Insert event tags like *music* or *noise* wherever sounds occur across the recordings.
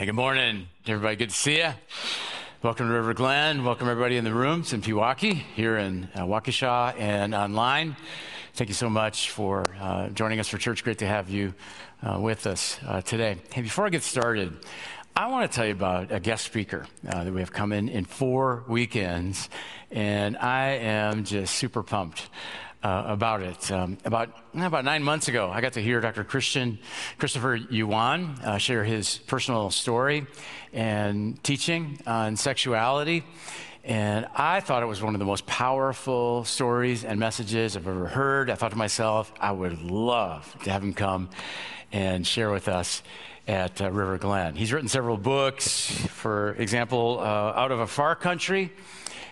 Hey, good morning, everybody. Good to see you. Welcome to River Glen. Welcome everybody in the rooms in Pewaukee, here in uh, Waukesha, and online. Thank you so much for uh, joining us for church. Great to have you uh, with us uh, today. Hey, before I get started, I want to tell you about a guest speaker uh, that we have come in in four weekends, and I am just super pumped uh, about it. Um, about about nine months ago, I got to hear Dr. Christian Christopher Yuan uh, share his personal story and teaching on sexuality. And I thought it was one of the most powerful stories and messages I've ever heard. I thought to myself, I would love to have him come and share with us at uh, River Glen. He's written several books, for example, uh, Out of a Far Country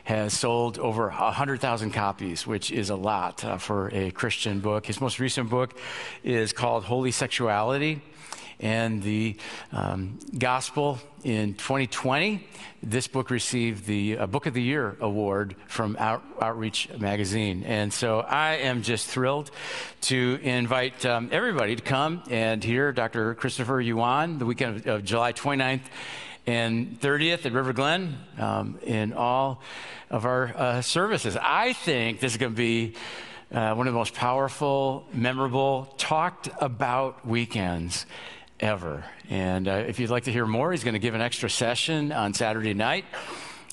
has sold over 100,000 copies, which is a lot uh, for a Christian book. His most recent book is called Holy Sexuality and the um, Gospel in 2020. This book received the uh, Book of the Year award from Out- Outreach Magazine. And so I am just thrilled to invite um, everybody to come and hear Dr. Christopher Yuan the weekend of, of July 29th and 30th at River Glen um, in all of our uh, services. I think this is going to be uh, one of the most powerful, memorable, talked about weekends ever. And uh, if you'd like to hear more, he's going to give an extra session on Saturday night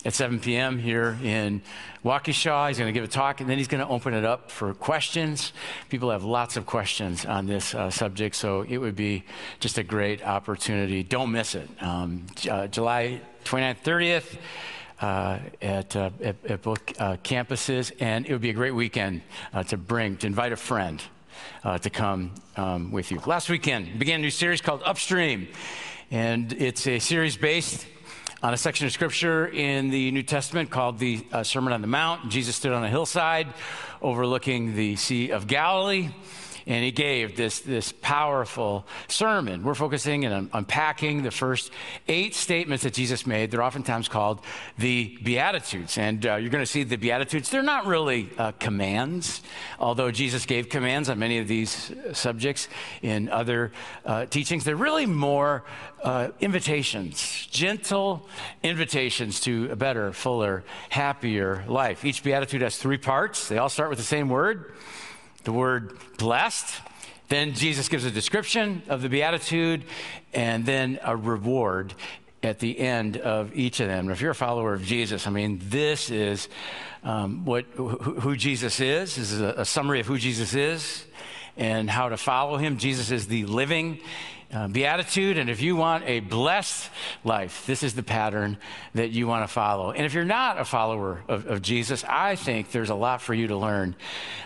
at 7 p.m. here in Waukesha. He's going to give a talk, and then he's going to open it up for questions. People have lots of questions on this uh, subject, so it would be just a great opportunity. Don't miss it. Um, uh, July 29th, 30th. Uh, at, uh, at, at, both uh, campuses, and it would be a great weekend uh, to bring, to invite a friend uh, to come um, with you. Last weekend, began a new series called Upstream, and it's a series based on a section of scripture in the New Testament called the uh, Sermon on the Mount. Jesus stood on a hillside overlooking the Sea of Galilee and he gave this, this powerful sermon. We're focusing and unpacking the first eight statements that Jesus made. They're oftentimes called the Beatitudes. And uh, you're going to see the Beatitudes, they're not really uh, commands, although Jesus gave commands on many of these subjects in other uh, teachings. They're really more uh, invitations, gentle invitations to a better, fuller, happier life. Each Beatitude has three parts, they all start with the same word the word blessed. Then Jesus gives a description of the Beatitude and then a reward at the end of each of them. If you're a follower of Jesus, I mean, this is um, what, who, who, Jesus is. This is a, a summary of who Jesus is and how to follow him. Jesus is the living uh, beatitude. And if you want a blessed life, this is the pattern that you want to follow. And if you're not a follower of, of Jesus, I think there's a lot for you to learn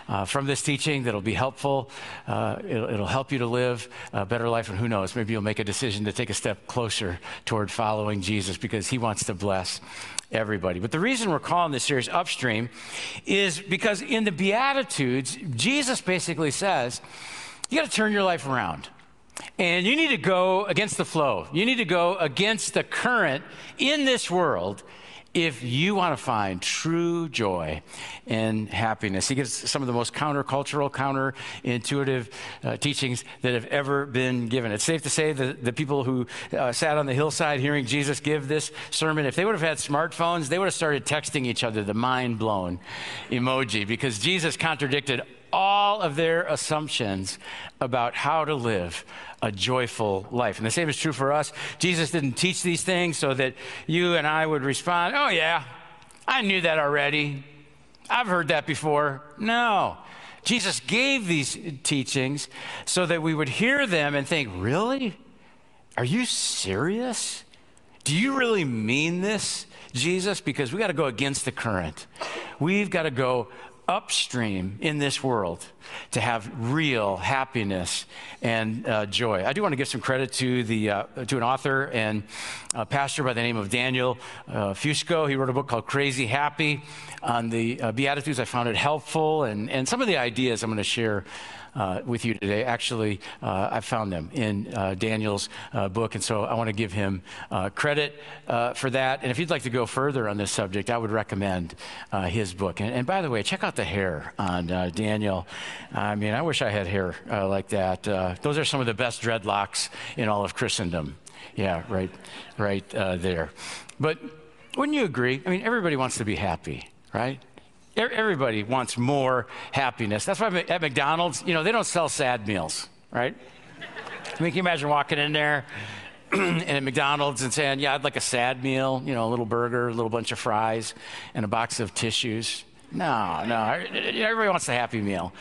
uh, from this teaching that'll be helpful. Uh, it'll, it'll, help you to live a better life. And who knows, maybe you'll make a decision to take a step closer toward following Jesus because he wants to bless everybody. But the reason we're calling this series Upstream is because in the Beatitudes, Jesus basically says, you got to turn your life around. And you need to go against the flow. You need to go against the current in this world if you want to find true joy and happiness. He gives some of the most countercultural, counterintuitive uh, teachings that have ever been given. It's safe to say that the people who uh, sat on the hillside hearing Jesus give this sermon, if they would have had smartphones, they would have started texting each other the mind blown emoji because Jesus contradicted all of their assumptions about how to live a joyful life. And the same is true for us. Jesus didn't teach these things so that you and I would respond, oh, yeah, I knew that already. I've heard that before. No. Jesus gave these teachings so that we would hear them and think, really? Are you serious? Do you really mean this, Jesus? Because we got to go against the current. We've got to go upstream in this world to have real happiness and uh, joy. I do want to give some credit to the uh, to an author and pastor by the name of Daniel uh, Fusco. He wrote a book called Crazy Happy on the uh, Beatitudes. I found it helpful, and and some of the ideas I'm going to share uh, with you today. Actually, uh, I found them in uh, Daniel's uh, book, and so I want to give him credit for that. And if you'd like to go further on this subject, I would recommend his book. And, and, by the way, check out the hair on Daniel. I mean, I wish I had hair like that. those are some of the best dreadlocks in all of Christendom Yeah, right, right there. But wouldn't you agree? I mean, everybody wants to be happy, right? Everybody wants more happiness. That's why at McDonald's, you know, they don't sell sad meals, right? I mean, can you imagine walking in there *clears throat* and at McDonald's and saying, Yeah, I'd like a sad meal, you know, a little burger, a little bunch of fries, and a box of tissues? No, no. Everybody wants a happy meal.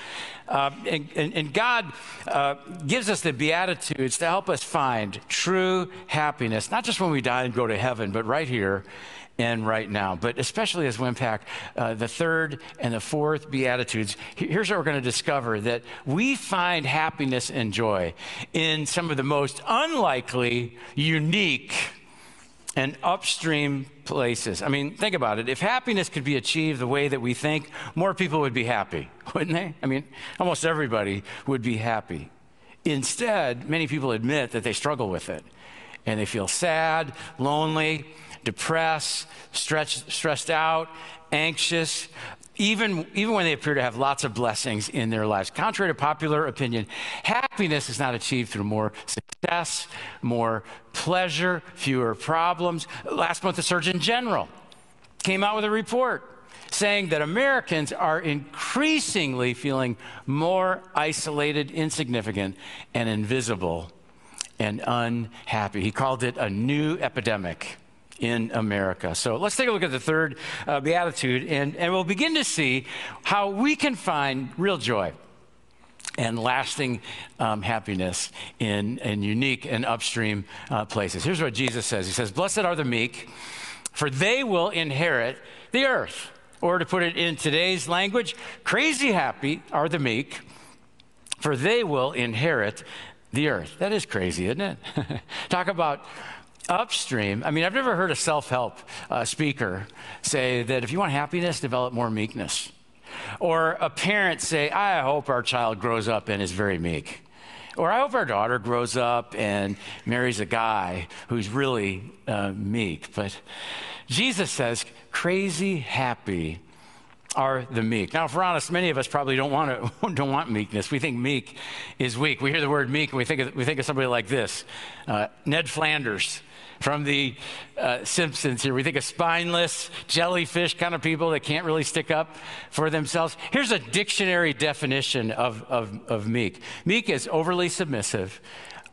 Uh, and, and, and, God uh, gives us the Beatitudes to help us find true happiness, not just when we die and go to heaven, but right here and right now. But especially as we unpack uh, the third and the fourth Beatitudes, here's what we're going to discover that we find happiness and joy in some of the most unlikely, unique, and upstream places. I mean, think about it. If happiness could be achieved the way that we think, more people would be happy, *laughs* wouldn't they? I mean, almost everybody would be happy. Instead, many people admit that they struggle with it and they feel sad, lonely, depressed, stretched, stressed out, anxious, even, even when they appear to have lots of blessings in their lives. Contrary to popular opinion, happiness is not achieved through more success, more pleasure, fewer problems. Last month, the Surgeon General came out with a report saying that Americans are increasingly feeling more isolated, insignificant, and invisible and unhappy. He called it a new epidemic in America. So let's take a look at the third uh, beatitude, and, and we'll begin to see how we can find real joy and lasting um, happiness in, in unique and upstream uh, places. Here's what Jesus says He says, Blessed are the meek, for they will inherit the earth. Or to put it in today's language, crazy happy are the meek, for they will inherit the earth. That is crazy, isn't it? *laughs* Talk about upstream, I mean, I've never heard a self help uh, speaker say that if you want happiness, develop more meekness. Or a parent say, I hope our child grows up and is very meek. Or I hope our daughter grows up and marries a guy who's really uh, meek. But Jesus says, crazy happy are the meek. Now, if we're honest, many of us probably don't want to, *laughs* don't want meekness. We think meek is weak. We hear the word meek and we think of, we think of somebody like this, uh, Ned Flanders from the uh, Simpsons here. We think of spineless, jellyfish kind of people that can't really stick up for themselves. Here's a dictionary definition of, of, of meek meek is overly submissive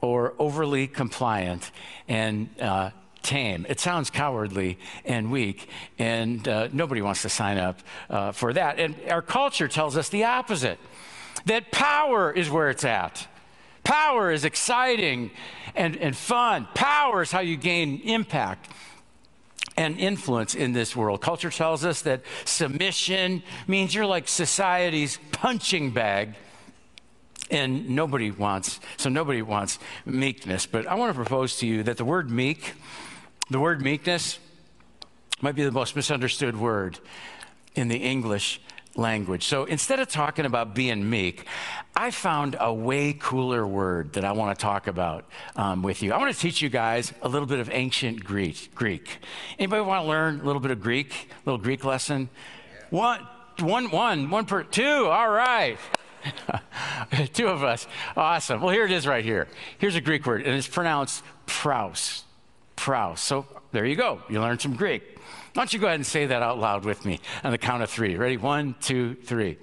or overly compliant and uh, tame. It sounds cowardly and weak, and uh, nobody wants to sign up uh, for that. And our culture tells us the opposite that power is where it's at. Power is exciting and, and fun. Power is how you gain impact and influence in this world. Culture tells us that submission means you're like society's punching bag. And nobody wants, so nobody wants meekness. But I want to propose to you that the word meek, the word meekness, might be the most misunderstood word in the English language. So instead of talking about being meek, I found a way cooler word that I want to talk about um, with you. I want to teach you guys a little bit of ancient Greek. Greek. Anybody want to learn a little bit of Greek? A little Greek lesson? One, one, one, one per two. All right. *laughs* two of us. Awesome. Well, here it is right here. Here's a Greek word, and it's pronounced praus. Praus. So there you go. You learned some Greek. Why don't you go ahead and say that out loud with me on the count of three? Ready? One, two, three.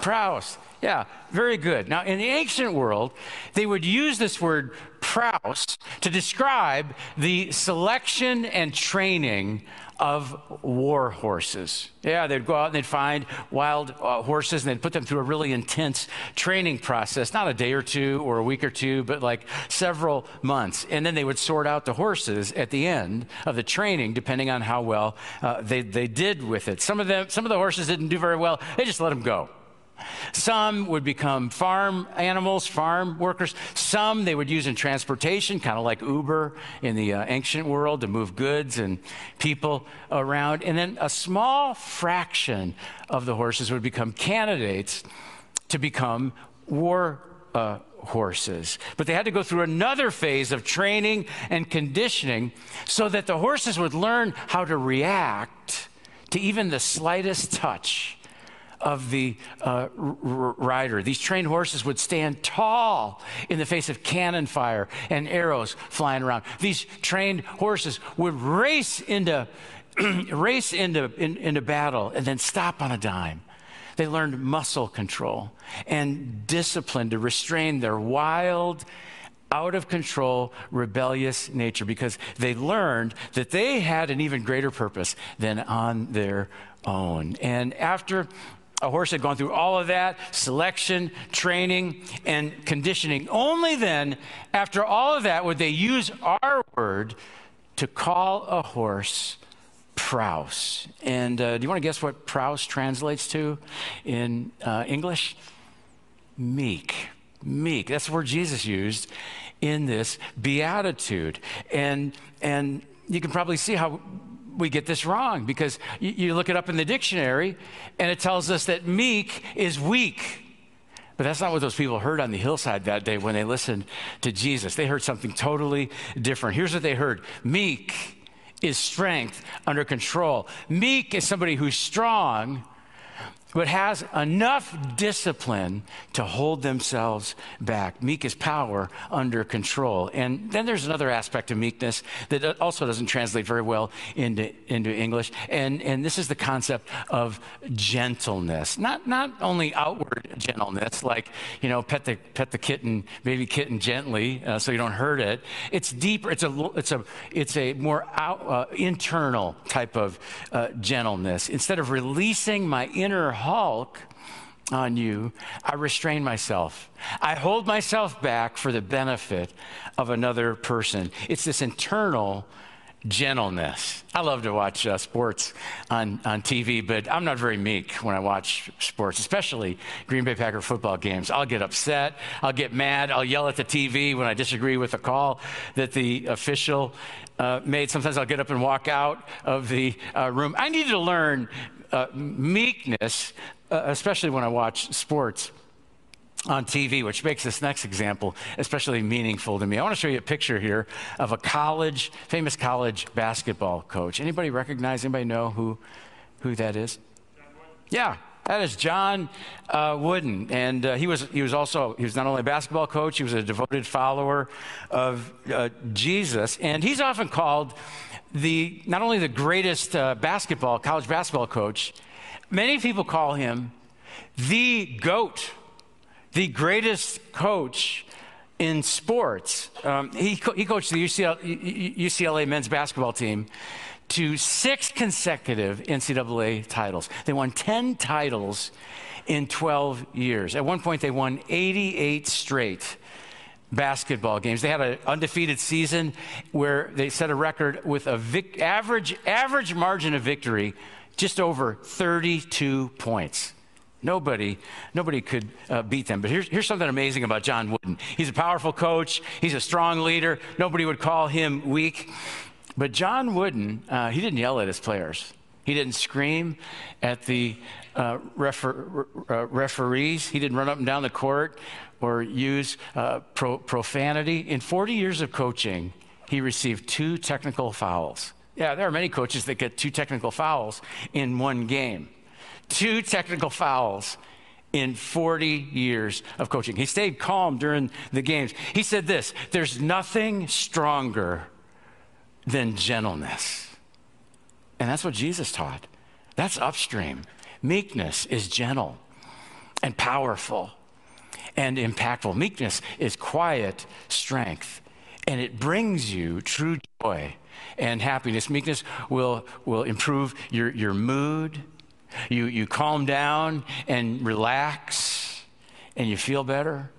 Praus. Yeah, very good. Now, in the ancient world, they would use this word praus to describe the selection and training of war horses. Yeah, they'd go out and they'd find wild uh, horses and they'd put them through a really intense training process, not a day or two or a week or two, but like several months. And then they would sort out the horses at the end of the training, depending on how well uh, they, they did with it. Some of them, some of the horses didn't do very well. They just let them go. Some would become farm animals, farm workers. Some they would use in transportation, kind of like Uber in the uh, ancient world to move goods and people around. And then a small fraction of the horses would become candidates to become war uh, horses. But they had to go through another phase of training and conditioning so that the horses would learn how to react to even the slightest touch of the uh, rider. These trained horses would stand tall in the face of cannon fire and arrows flying around. These trained horses would race into, *clears throat* race into, in, into battle and then stop on a dime. They learned muscle control and discipline to restrain their wild, out of control, rebellious nature because they learned that they had an even greater purpose than on their own. And after a horse had gone through all of that selection, training, and conditioning, only then, after all of that, would they use our word to call a horse Praus. And uh, do you want to guess what Praus translates to in uh, English? Meek. Meek. That's the word Jesus used in this beatitude. And, and you can probably see how we get this wrong because you, you look it up in the dictionary and it tells us that meek is weak. But that's not what those people heard on the hillside that day when they listened to Jesus. They heard something totally different. Here's what they heard Meek is strength under control. Meek is somebody who's strong but has enough discipline to hold themselves back. Meek is power under control. And then there's another aspect of meekness that also doesn't translate very well into, into English. And, and this is the concept of gentleness. Not, not only outward gentleness, like, you know, pet the, pet the kitten, baby kitten gently uh, so you don't hurt it. It's deeper, it's a, it's a, it's a more out, uh, internal type of uh, gentleness. Instead of releasing my inner Hulk on you, I restrain myself. I hold myself back for the benefit of another person. It's this internal gentleness. I love to watch uh, sports on, on TV, but I'm not very meek when I watch sports, especially Green Bay Packer football games. I'll get upset, I'll get mad, I'll yell at the TV when I disagree with a call that the official uh, made. Sometimes I'll get up and walk out of the uh, room. I need to learn uh, meekness, uh, especially when I watch sports on TV, which makes this next example especially meaningful to me. I want to show you a picture here of a college, famous college basketball coach. Anybody recognize, anybody know who, who that is? Yeah, that is John uh, Wooden, and uh, he was he was also he was not only a basketball coach, he was a devoted follower of uh, Jesus, and he's often called the not only the greatest uh, basketball college basketball coach, many people call him the goat, the greatest coach in sports. Um, he, co- he coached the UCLA, UCLA men's basketball team to six consecutive NCAA titles. They won 10 titles in 12 years. At one point, they won 88 straight basketball games. They had an undefeated season where they set a record with a vic- average, average margin of victory just over 32 points. Nobody, nobody could uh, beat them. But here's, here's something amazing about John Wooden. He's a powerful coach. He's a strong leader. Nobody would call him weak. But John Wooden, uh, he didn't yell at his players. He didn't scream at the uh, refer- uh, referees. He didn't run up and down the court or use uh, pro- profanity. In 40 years of coaching, he received two technical fouls. Yeah, there are many coaches that get two technical fouls in one game. Two technical fouls in 40 years of coaching. He stayed calm during the games. He said this there's nothing stronger than gentleness. And that's what Jesus taught. That's upstream. Meekness is gentle and powerful and impactful. Meekness is quiet strength, and it brings you true joy and happiness. Meekness will, will improve your, your mood. You, you calm down and relax, and you feel better.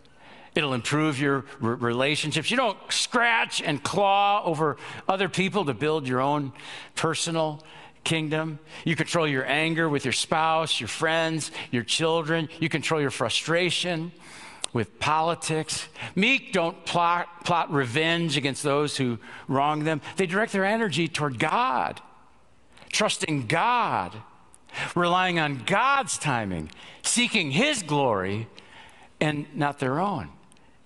It'll improve your r- relationships. You don't scratch and claw over other people to build your own personal kingdom. You control your anger with your spouse, your friends, your children. You control your frustration with politics. Meek don't plot, plot revenge against those who wrong them. They direct their energy toward God, trusting God, relying on God's timing, seeking His glory and not their own.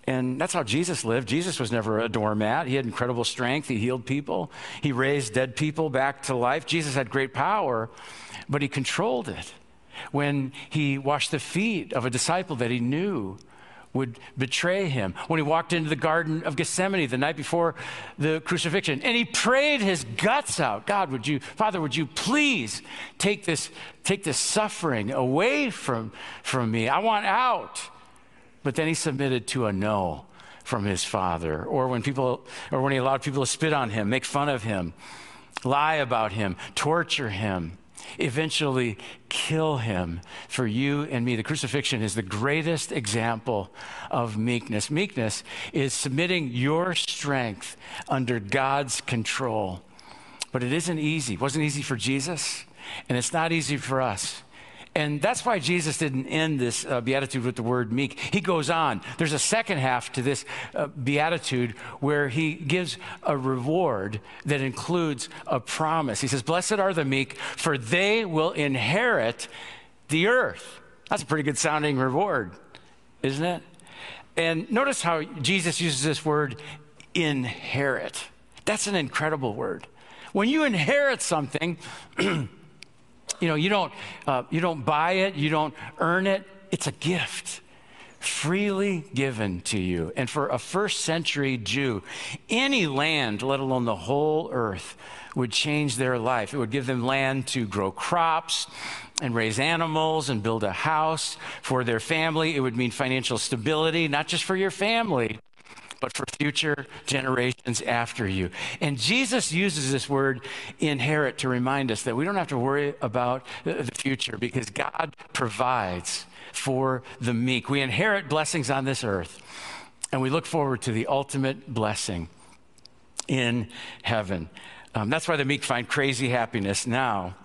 And that's how Jesus lived. Jesus was never a doormat. He had incredible strength. He healed people. He raised dead people back to life. Jesus had great power, but he controlled it. when he washed the feet of a disciple that he knew would betray him, when he walked into the Garden of Gethsemane the night before the crucifixion, and he prayed his guts out. God, would you, Father, would you please take this, take this suffering away from, from me? I want out. But then he submitted to a no from his father, or when people, or when he allowed people to spit on him, make fun of him, lie about him, torture him eventually kill him for you and me. The crucifixion is the greatest example of meekness. Meekness is submitting your strength under God's control. But it isn't easy. It wasn't easy for Jesus, and it's not easy for us. And that's why Jesus didn't end this uh, beatitude with the word meek. He goes on. There's a second half to this uh, beatitude where he gives a reward that includes a promise. He says, Blessed are the meek, for they will inherit the earth. That's a pretty good sounding reward, isn't it? And notice how Jesus uses this word inherit. That's an incredible word. When you inherit something, *clears throat* you know, you don't, uh, you don't buy it, you don't earn it. It's a gift freely given to you. And for a first century Jew, any land, let alone the whole earth, would change their life. It would give them land to grow crops and raise animals and build a house for their family. It would mean financial stability, not just for your family, but for future generations after you. And Jesus uses this word inherit to remind us that we don't have to worry about the future because God provides for the meek. We inherit blessings on this earth, and we look forward to the ultimate blessing in heaven. Um, that's why the meek find crazy happiness now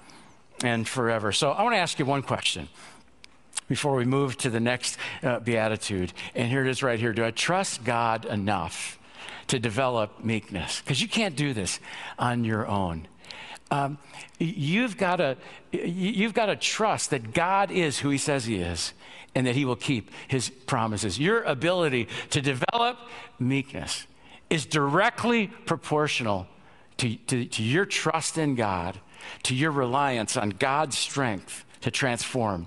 and forever. So I want to ask you one question before we move to the next uh, beatitude. And here it is right here. Do I trust God enough to develop meekness? Because you can't do this on your own. Um, you've got to you've got to trust that God is who He says He is, and that He will keep His promises. Your ability to develop meekness is directly proportional to, to, to your trust in God, to your reliance on God's strength to transform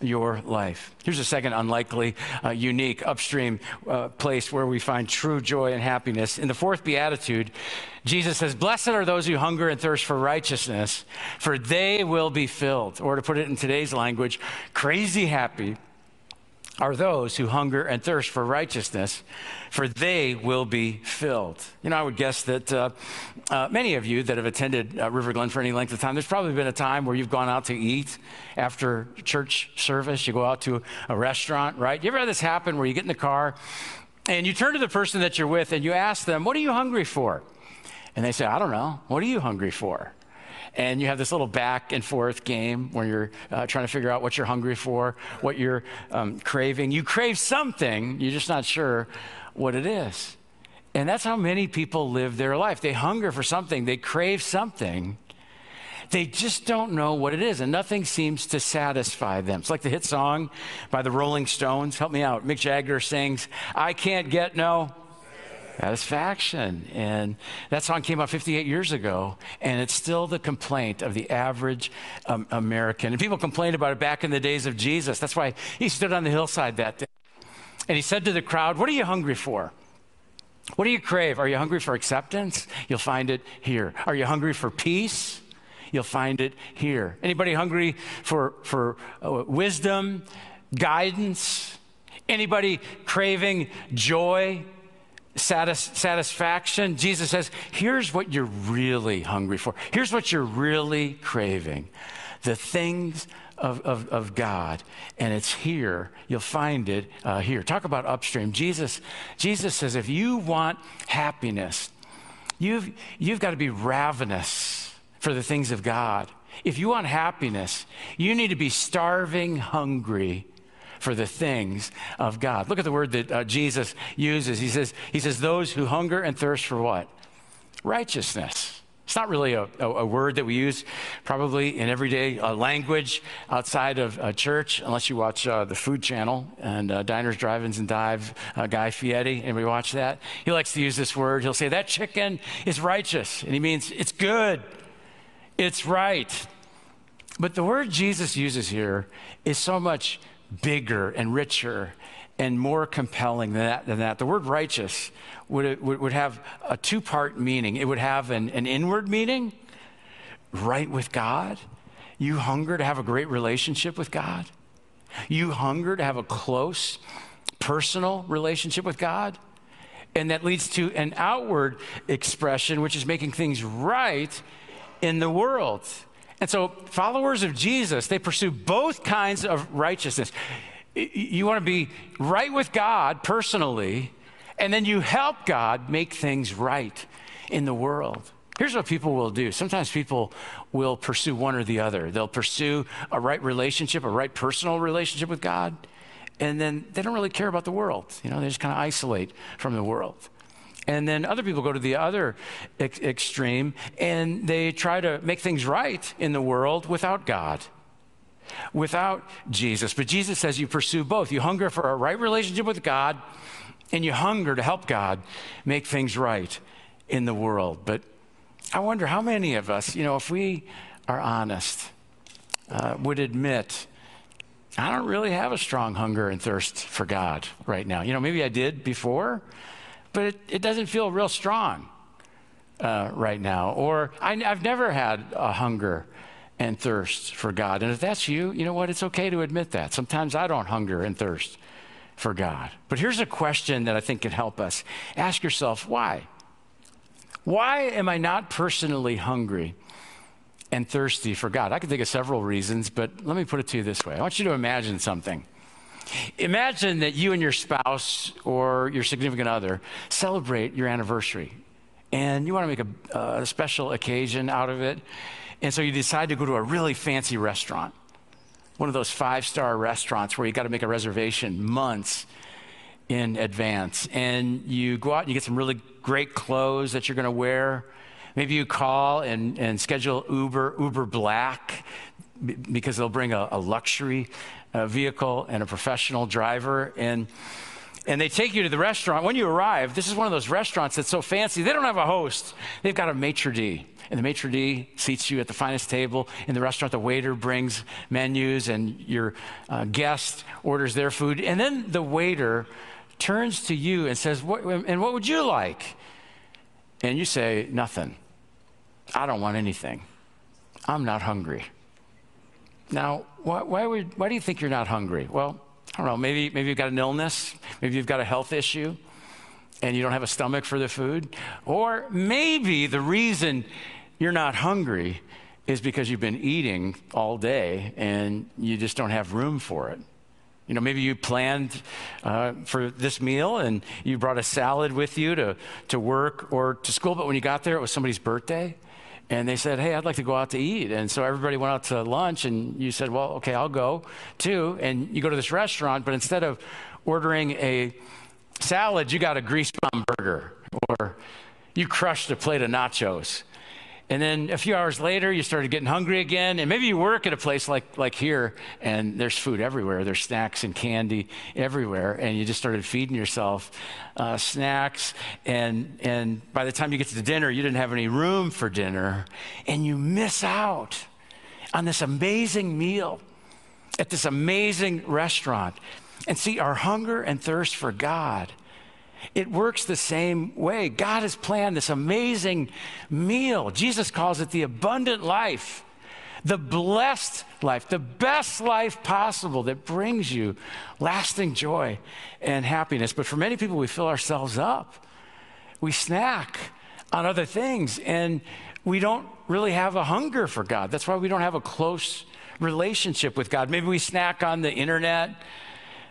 your life. Here's a second unlikely, uh, unique, upstream uh, place where we find true joy and happiness. In the fourth beatitude, Jesus says, Blessed are those who hunger and thirst for righteousness, for they will be filled. Or to put it in today's language, crazy happy are those who hunger and thirst for righteousness, for they will be filled. You know, I would guess that uh, uh, many of you that have attended uh, River Glen for any length of time, there's probably been a time where you've gone out to eat after church service. You go out to a restaurant, right? You ever had this happen where you get in the car and you turn to the person that you're with and you ask them, What are you hungry for? And they say, I don't know. What are you hungry for? And you have this little back and forth game where you're uh, trying to figure out what you're hungry for, what you're um, craving. You crave something, you're just not sure what it is. And that's how many people live their life. They hunger for something, they crave something. They just don't know what it is, and nothing seems to satisfy them. It's like the hit song by the Rolling Stones. Help me out. Mick Jagger sings, I can't get no satisfaction. And that song came out 58 years ago, and it's still the complaint of the average um, American. And people complained about it back in the days of Jesus. That's why he stood on the hillside that day. And he said to the crowd, What are you hungry for? What do you crave? Are you hungry for acceptance? You'll find it here. Are you hungry for peace? You'll find it here. Anybody hungry for, for uh, wisdom, guidance? Anybody craving joy, satis- satisfaction, Jesus says, here's what you're really hungry for. Here's what you're really craving the things of, of, of God. And it's here. You'll find it uh, here. Talk about upstream. Jesus, Jesus says, if you want happiness, you've, you've got to be ravenous for the things of God. If you want happiness, you need to be starving hungry for the things of God. Look at the word that uh, Jesus uses. He says, he says, those who hunger and thirst for what? Righteousness. It's not really a, a, a word that we use probably in everyday uh, language outside of uh, church, unless you watch uh, the Food Channel and uh, Diners, Drive-Ins, and Dive, uh, Guy Fieri. Anybody watch that? He likes to use this word. He'll say, that chicken is righteous. And he means it's good. It's right. But the word Jesus uses here is so much bigger and richer and more compelling than that. Than that. The word righteous would, would, would have a two part meaning. It would have an, an inward meaning, right with God. You hunger to have a great relationship with God. You hunger to have a close, personal relationship with God. And that leads to an outward expression, which is making things right in the world. And so, followers of Jesus, they pursue both kinds of righteousness. You want to be right with God personally, and then you help God make things right in the world. Here's what people will do. Sometimes people will pursue one or the other. They'll pursue a right relationship, a right personal relationship with God, and then they don't really care about the world. You know, they just kind of isolate from the world. And then other people go to the other ex- extreme and they try to make things right in the world without God, without Jesus. But Jesus says you pursue both. You hunger for a right relationship with God and you hunger to help God make things right in the world. But I wonder how many of us, you know, if we are honest, uh, would admit, I don't really have a strong hunger and thirst for God right now. You know, maybe I did before, but it, it doesn't feel real strong uh, right now. Or I, I've never had a hunger and thirst for God. And if that's you, you know what? It's okay to admit that. Sometimes I don't hunger and thirst for God. But here's a question that I think can help us. Ask yourself, why? Why am I not personally hungry and thirsty for God? I can think of several reasons, but let me put it to you this way. I want you to imagine something. Imagine that you and your spouse or your significant other celebrate your anniversary and you want to make a, a, special occasion out of it. And so you decide to go to a really fancy restaurant, one of those five star restaurants where you got to make a reservation months in advance. And you go out and you get some really great clothes that you're going to wear. Maybe you call and, and schedule Uber, Uber Black, because they'll bring a, a luxury a vehicle and a professional driver. And, and they take you to the restaurant. When you arrive, this is one of those restaurants that's so fancy, they don't have a host. They've got a maitre d'. And the maitre d' seats you at the finest table. In the restaurant, the waiter brings menus and your uh, guest orders their food. And then the waiter turns to you and says, what, And what would you like? And you say, Nothing. I don't want anything. I'm not hungry. Now, why, why, would, why do you think you're not hungry? Well, I don't know, maybe, maybe you've got an illness, maybe you've got a health issue, and you don't have a stomach for the food. Or maybe the reason you're not hungry is because you've been eating all day and you just don't have room for it. You know, maybe you planned uh, for this meal and you brought a salad with you to, to work or to school, but when you got there, it was somebody's birthday and they said, Hey, I'd like to go out to eat. And so everybody went out to lunch, and you said, Well, okay, I'll go too. And you go to this restaurant, but instead of ordering a salad, you got a grease bomb burger, or you crushed a plate of nachos. And then a few hours later, you started getting hungry again. And maybe you work at a place like, like here, and there's food everywhere. There's snacks and candy everywhere. And you just started feeding yourself uh, snacks. And, and by the time you get to the dinner, you didn't have any room for dinner. And you miss out on this amazing meal at this amazing restaurant. And see, our hunger and thirst for God it works the same way. God has planned this amazing meal. Jesus calls it the abundant life, the blessed life, the best life possible that brings you lasting joy and happiness. But for many people, we fill ourselves up. We snack on other things and we don't really have a hunger for God. That's why we don't have a close relationship with God. Maybe we snack on the internet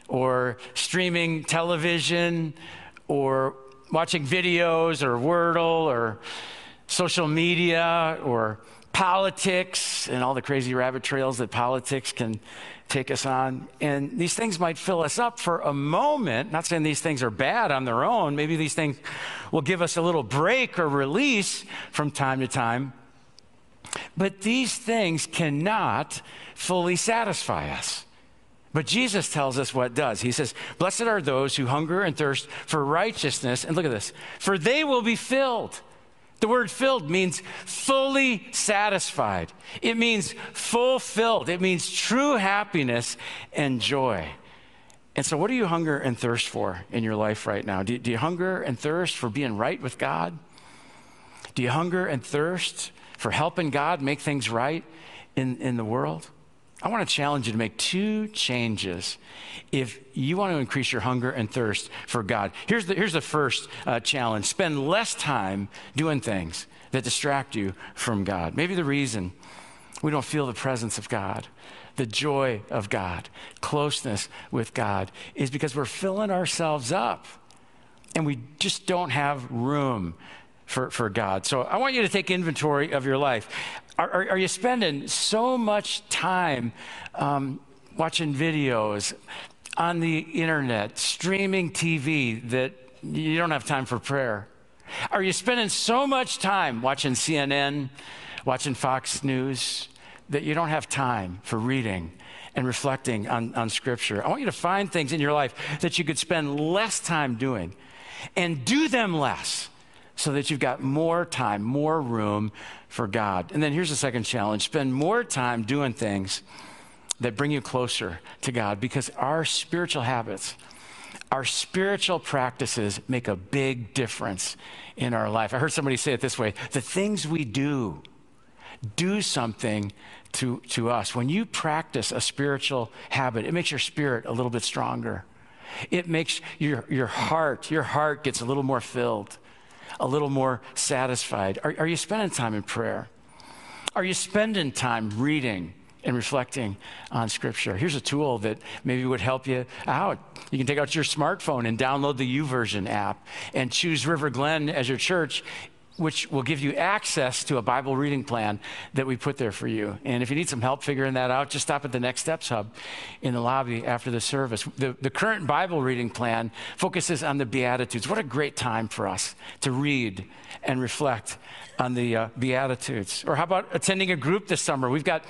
or streaming television or watching videos or Wordle or social media or politics and all the crazy rabbit trails that politics can take us on. And these things might fill us up for a moment. Not saying these things are bad on their own. Maybe these things will give us a little break or release from time to time. But these things cannot fully satisfy us. But Jesus tells us what does. He says, Blessed are those who hunger and thirst for righteousness. And look at this, for they will be filled. The word filled means fully satisfied. It means fulfilled. It means true happiness and joy. And so, what do you hunger and thirst for in your life right now? Do, do you hunger and thirst for being right with God? Do you hunger and thirst for helping God make things right in, in the world? I want to challenge you to make two changes if you want to increase your hunger and thirst for God. Here's the, here's the first uh, challenge spend less time doing things that distract you from God. Maybe the reason we don't feel the presence of God, the joy of God, closeness with God, is because we're filling ourselves up and we just don't have room for, for God. So I want you to take inventory of your life. Are, are, are you spending so much time um, watching videos on the internet, streaming TV that you don't have time for prayer? Are you spending so much time watching CNN, watching Fox News, that you don't have time for reading and reflecting on, on Scripture? I want you to find things in your life that you could spend less time doing and do them less so that you've got more time, more room for God. And then here's the second challenge spend more time doing things that bring you closer to God because our spiritual habits, our spiritual practices make a big difference in our life. I heard somebody say it this way the things we do do something to, to us. When you practice a spiritual habit, it makes your spirit a little bit stronger. It makes your, your heart, your heart gets a little more filled a little more satisfied? Are, are you spending time in prayer? Are you spending time reading and reflecting on Scripture? Here's a tool that maybe would help you out. You can take out your smartphone and download the YouVersion app and choose River Glen as your church which will give you access to a Bible reading plan that we put there for you. And if you need some help figuring that out, just stop at the Next Steps Hub in the lobby after the service. The, the current Bible reading plan focuses on the Beatitudes. What a great time for us to read and reflect on the uh, Beatitudes. Or how about attending a group this summer? We've got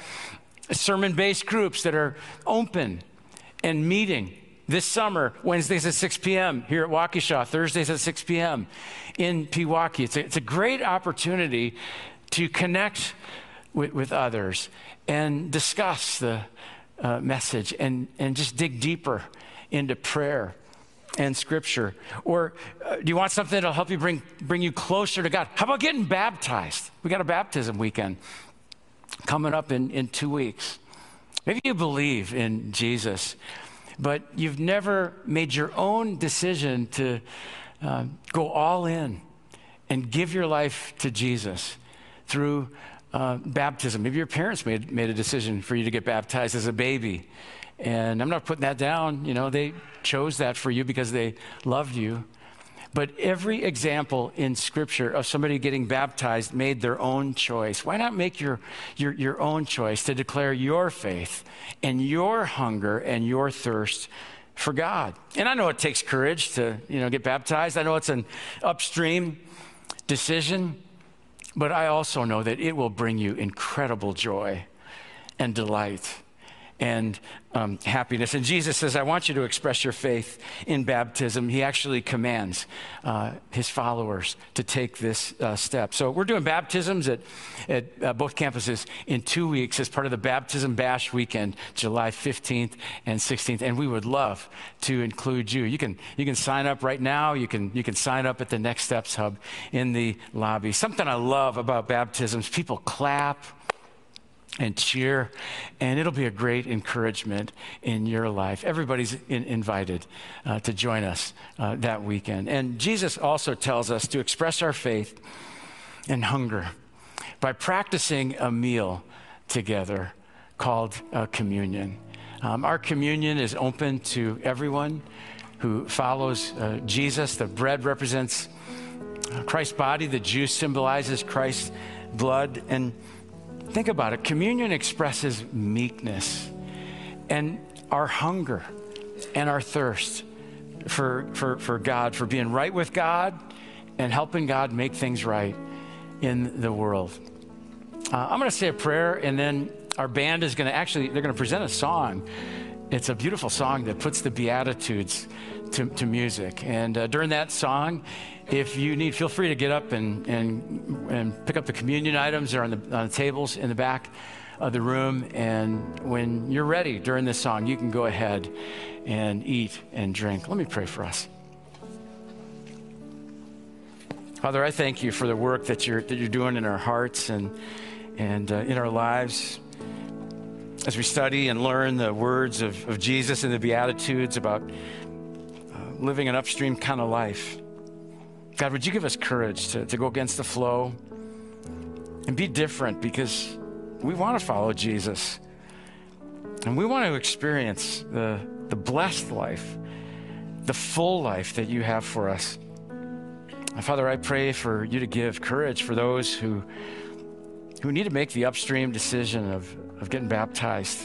sermon based groups that are open and meeting this summer, Wednesdays at 6 p.m. here at Waukesha, Thursdays at 6 p.m. in Pewaukee. It's a, it's a great opportunity to connect with, with others and discuss the uh, message and, and just dig deeper into prayer and scripture. Or uh, do you want something that'll help you bring, bring you closer to God? How about getting baptized? We got a baptism weekend coming up in, in two weeks. Maybe you believe in Jesus but you've never made your own decision to uh, go all in and give your life to Jesus through uh, baptism. Maybe your parents made, made a decision for you to get baptized as a baby. And I'm not putting that down. You know, they chose that for you because they loved you. But every example in Scripture of somebody getting baptized made their own choice. Why not make your, your, your own choice to declare your faith and your hunger and your thirst for God? And I know it takes courage to you know, get baptized, I know it's an upstream decision, but I also know that it will bring you incredible joy and delight and um, happiness. And Jesus says, I want you to express your faith in baptism. He actually commands uh, his followers to take this uh, step. So we're doing baptisms at, at uh, both campuses in two weeks as part of the Baptism Bash weekend, July 15th and 16th. And we would love to include you. You can, you can sign up right now. You can, you can sign up at the Next Steps Hub in the lobby. Something I love about baptisms people clap and cheer, and it'll be a great encouragement in your life. Everybody's in, invited uh, to join us uh, that weekend. And Jesus also tells us to express our faith and hunger by practicing a meal together called uh, communion. Um, our communion is open to everyone who follows uh, Jesus. The bread represents uh, Christ's body, the juice symbolizes Christ's blood, and Think about it. Communion expresses meekness and our hunger and our thirst for, for, for God, for being right with God and helping God make things right in the world. Uh, I'm going to say a prayer, and then our band is going to actually, they're going to present a song it's a beautiful song that puts the Beatitudes to, to music. And uh, during that song, if you need, feel free to get up and, and, and pick up the communion items. They're on the, on the tables in the back of the room. And when you're ready during this song, you can go ahead and eat and drink. Let me pray for us. Father, I thank you for the work that you're, that you're doing in our hearts and, and uh, in our lives as we study and learn the words of, of Jesus and the Beatitudes about uh, living an upstream kind of life. God, would you give us courage to, to go against the flow and be different because we want to follow Jesus and we want to experience the, the blessed life, the full life that you have for us. Father, I pray for you to give courage for those who, who need to make the upstream decision of, of getting baptized.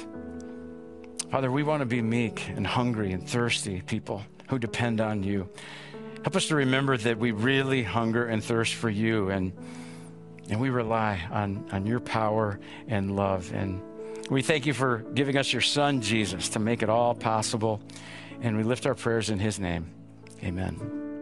Father, we want to be meek and hungry and thirsty people who depend on you. Help us to remember that we really hunger and thirst for you and, and we rely on, on your power and love. And we thank you for giving us your son, Jesus, to make it all possible. And we lift our prayers in his name. Amen.